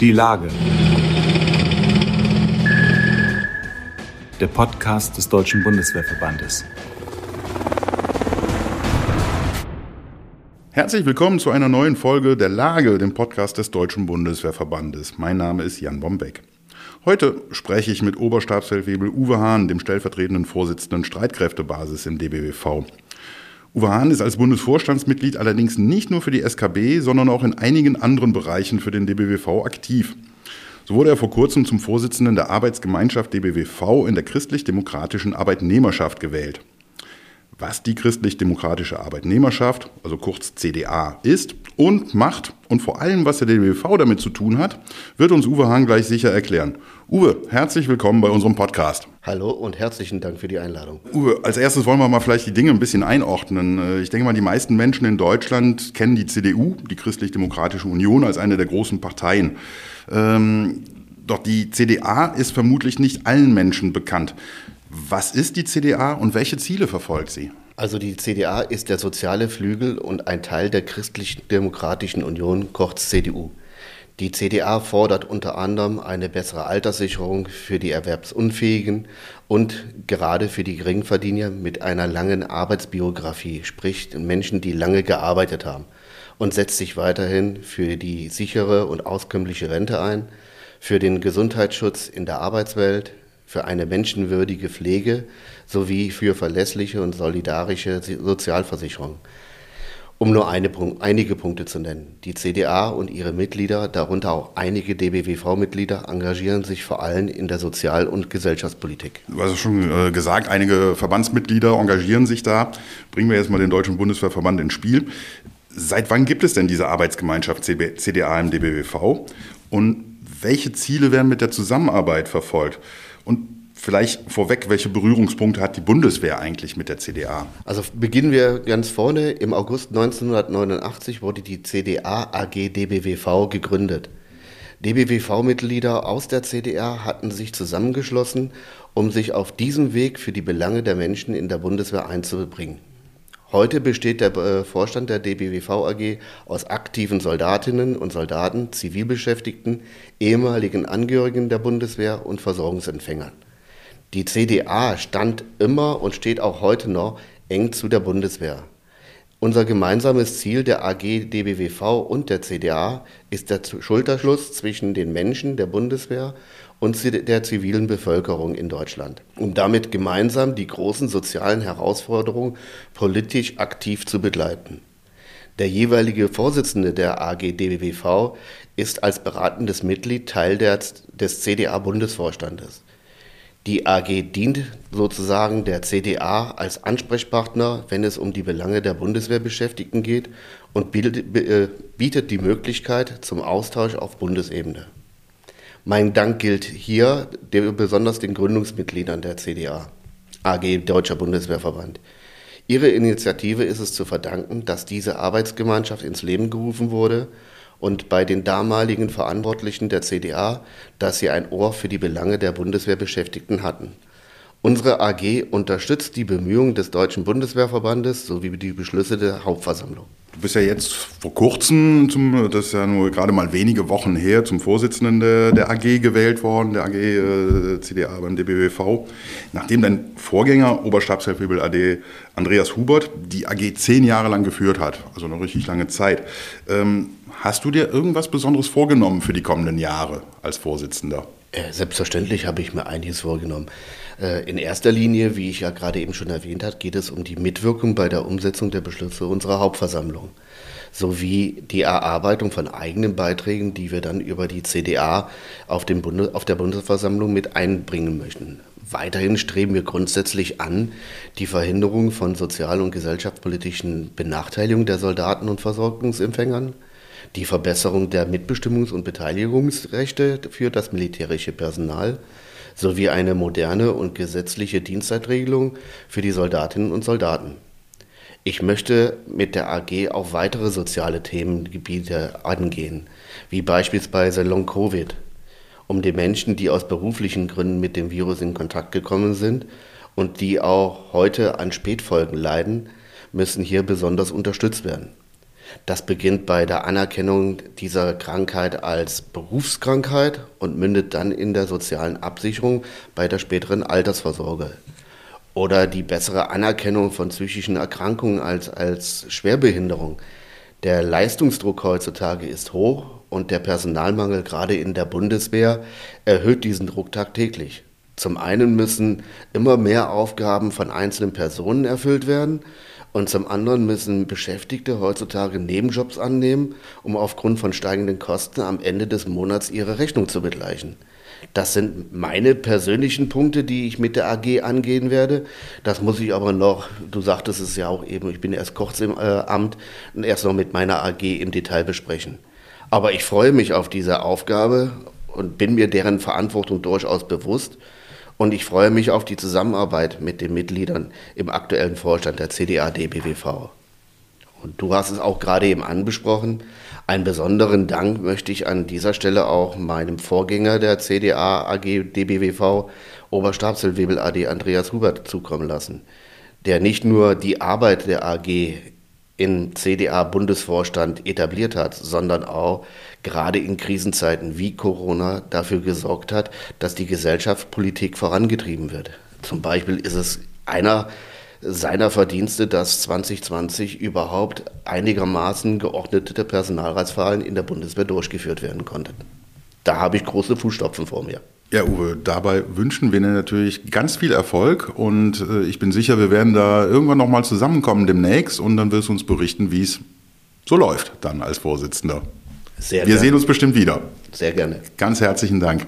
Die Lage. Der Podcast des Deutschen Bundeswehrverbandes. Herzlich willkommen zu einer neuen Folge der Lage, dem Podcast des Deutschen Bundeswehrverbandes. Mein Name ist Jan Bombeck. Heute spreche ich mit Oberstabsfeldwebel Uwe Hahn, dem stellvertretenden Vorsitzenden Streitkräftebasis im DBWV. Uwe Hahn ist als Bundesvorstandsmitglied allerdings nicht nur für die SKB, sondern auch in einigen anderen Bereichen für den DBWV aktiv. So wurde er vor kurzem zum Vorsitzenden der Arbeitsgemeinschaft DBWV in der christlich-demokratischen Arbeitnehmerschaft gewählt. Was die christlich-demokratische Arbeitnehmerschaft, also kurz CDA, ist und macht und vor allem, was der DBWV damit zu tun hat, wird uns Uwe Hahn gleich sicher erklären. Uwe, herzlich willkommen bei unserem Podcast. Hallo und herzlichen Dank für die Einladung. Uwe, als erstes wollen wir mal vielleicht die Dinge ein bisschen einordnen. Ich denke mal, die meisten Menschen in Deutschland kennen die CDU, die Christlich-Demokratische Union, als eine der großen Parteien. Ähm, doch die CDA ist vermutlich nicht allen Menschen bekannt. Was ist die CDA und welche Ziele verfolgt sie? Also die CDA ist der soziale Flügel und ein Teil der Christlich-Demokratischen Union, kurz CDU. Die CDA fordert unter anderem eine bessere Alterssicherung für die Erwerbsunfähigen und gerade für die Geringverdiener mit einer langen Arbeitsbiografie, sprich Menschen, die lange gearbeitet haben und setzt sich weiterhin für die sichere und auskömmliche Rente ein, für den Gesundheitsschutz in der Arbeitswelt, für eine menschenwürdige Pflege sowie für verlässliche und solidarische Sozialversicherung. Um nur eine, einige Punkte zu nennen. Die CDA und ihre Mitglieder, darunter auch einige DBWV-Mitglieder, engagieren sich vor allem in der Sozial- und Gesellschaftspolitik. Du hast schon äh, gesagt, einige Verbandsmitglieder engagieren sich da. Bringen wir jetzt mal den Deutschen Bundeswehrverband ins Spiel. Seit wann gibt es denn diese Arbeitsgemeinschaft CDA im DBWV? Und welche Ziele werden mit der Zusammenarbeit verfolgt? Und Vielleicht vorweg, welche Berührungspunkte hat die Bundeswehr eigentlich mit der CDA? Also beginnen wir ganz vorne. Im August 1989 wurde die CDA AG DBWV gegründet. DBWV-Mitglieder aus der CDA hatten sich zusammengeschlossen, um sich auf diesem Weg für die Belange der Menschen in der Bundeswehr einzubringen. Heute besteht der äh, Vorstand der DBWV AG aus aktiven Soldatinnen und Soldaten, Zivilbeschäftigten, ehemaligen Angehörigen der Bundeswehr und Versorgungsempfängern. Die CDA stand immer und steht auch heute noch eng zu der Bundeswehr. Unser gemeinsames Ziel der AG DBWV und der CDA ist der Schulterschluss zwischen den Menschen der Bundeswehr und der zivilen Bevölkerung in Deutschland, um damit gemeinsam die großen sozialen Herausforderungen politisch aktiv zu begleiten. Der jeweilige Vorsitzende der AG DBWV ist als beratendes Mitglied Teil des CDA-Bundesvorstandes. Die AG dient sozusagen der CDA als Ansprechpartner, wenn es um die Belange der Bundeswehrbeschäftigten geht und äh, bietet die Möglichkeit zum Austausch auf Bundesebene. Mein Dank gilt hier besonders den Gründungsmitgliedern der CDA, AG Deutscher Bundeswehrverband. Ihre Initiative ist es zu verdanken, dass diese Arbeitsgemeinschaft ins Leben gerufen wurde und bei den damaligen Verantwortlichen der CDA, dass sie ein Ohr für die Belange der Bundeswehrbeschäftigten hatten. Unsere AG unterstützt die Bemühungen des Deutschen Bundeswehrverbandes sowie die Beschlüsse der Hauptversammlung. Du bist ja jetzt vor kurzem, zum, das ist ja nur gerade mal wenige Wochen her, zum Vorsitzenden der, der AG gewählt worden, der AG äh, CDA beim DBWV. Nachdem dein Vorgänger, Oberstabsfeldwebel AD Andreas Hubert, die AG zehn Jahre lang geführt hat, also eine richtig lange Zeit. Ähm, hast du dir irgendwas Besonderes vorgenommen für die kommenden Jahre als Vorsitzender? Äh, selbstverständlich habe ich mir einiges vorgenommen. Äh, in erster Linie, wie ich ja gerade eben schon erwähnt habe, geht es um die Mitwirkung bei der Umsetzung der Beschlüsse unserer Hauptversammlung sowie die Erarbeitung von eigenen Beiträgen, die wir dann über die CDA auf, Bundes auf der Bundesversammlung mit einbringen möchten. Weiterhin streben wir grundsätzlich an, die Verhinderung von sozial- und gesellschaftspolitischen Benachteiligungen der Soldaten und Versorgungsempfängern, die Verbesserung der Mitbestimmungs- und Beteiligungsrechte für das militärische Personal sowie eine moderne und gesetzliche Dienstzeitregelung für die Soldatinnen und Soldaten. Ich möchte mit der AG auch weitere soziale Themengebiete angehen, wie beispielsweise Long-Covid, um die Menschen, die aus beruflichen Gründen mit dem Virus in Kontakt gekommen sind und die auch heute an Spätfolgen leiden, müssen hier besonders unterstützt werden. Das beginnt bei der Anerkennung dieser Krankheit als Berufskrankheit und mündet dann in der sozialen Absicherung bei der späteren Altersvorsorge. Oder die bessere Anerkennung von psychischen Erkrankungen als, als Schwerbehinderung. Der Leistungsdruck heutzutage ist hoch und der Personalmangel gerade in der Bundeswehr erhöht diesen Druck tagtäglich. Zum einen müssen immer mehr Aufgaben von einzelnen Personen erfüllt werden und zum anderen müssen Beschäftigte heutzutage Nebenjobs annehmen, um aufgrund von steigenden Kosten am Ende des Monats ihre Rechnung zu begleichen. Das sind meine persönlichen Punkte, die ich mit der AG angehen werde. Das muss ich aber noch, du sagtest es ja auch eben, ich bin erst kurz im äh, Amt und erst noch mit meiner AG im Detail besprechen. Aber ich freue mich auf diese Aufgabe und bin mir deren Verantwortung durchaus bewusst und ich freue mich auf die Zusammenarbeit mit den Mitgliedern im aktuellen Vorstand der CDA-DBWV. Und du hast es auch gerade eben angesprochen. Einen besonderen Dank möchte ich an dieser Stelle auch meinem Vorgänger der CDA AG DBWV, Oberstabsfeldwebel AD Andreas Hubert, zukommen lassen, der nicht nur die Arbeit der AG im CDA-Bundesvorstand etabliert hat, sondern auch gerade in Krisenzeiten wie Corona dafür gesorgt hat, dass die Gesellschaftspolitik vorangetrieben wird. Zum Beispiel ist es einer seiner Verdienste, dass 2020 überhaupt einigermaßen geordnete Personalratswahlen in der Bundeswehr durchgeführt werden konnten. Da habe ich große Fußstapfen vor mir. Ja, Uwe, dabei wünschen wir dir natürlich ganz viel Erfolg und äh, ich bin sicher, wir werden da irgendwann nochmal zusammenkommen demnächst und dann wirst du uns berichten, wie es so läuft dann als Vorsitzender. Sehr wir gerne. sehen uns bestimmt wieder. Sehr gerne. Ganz herzlichen Dank.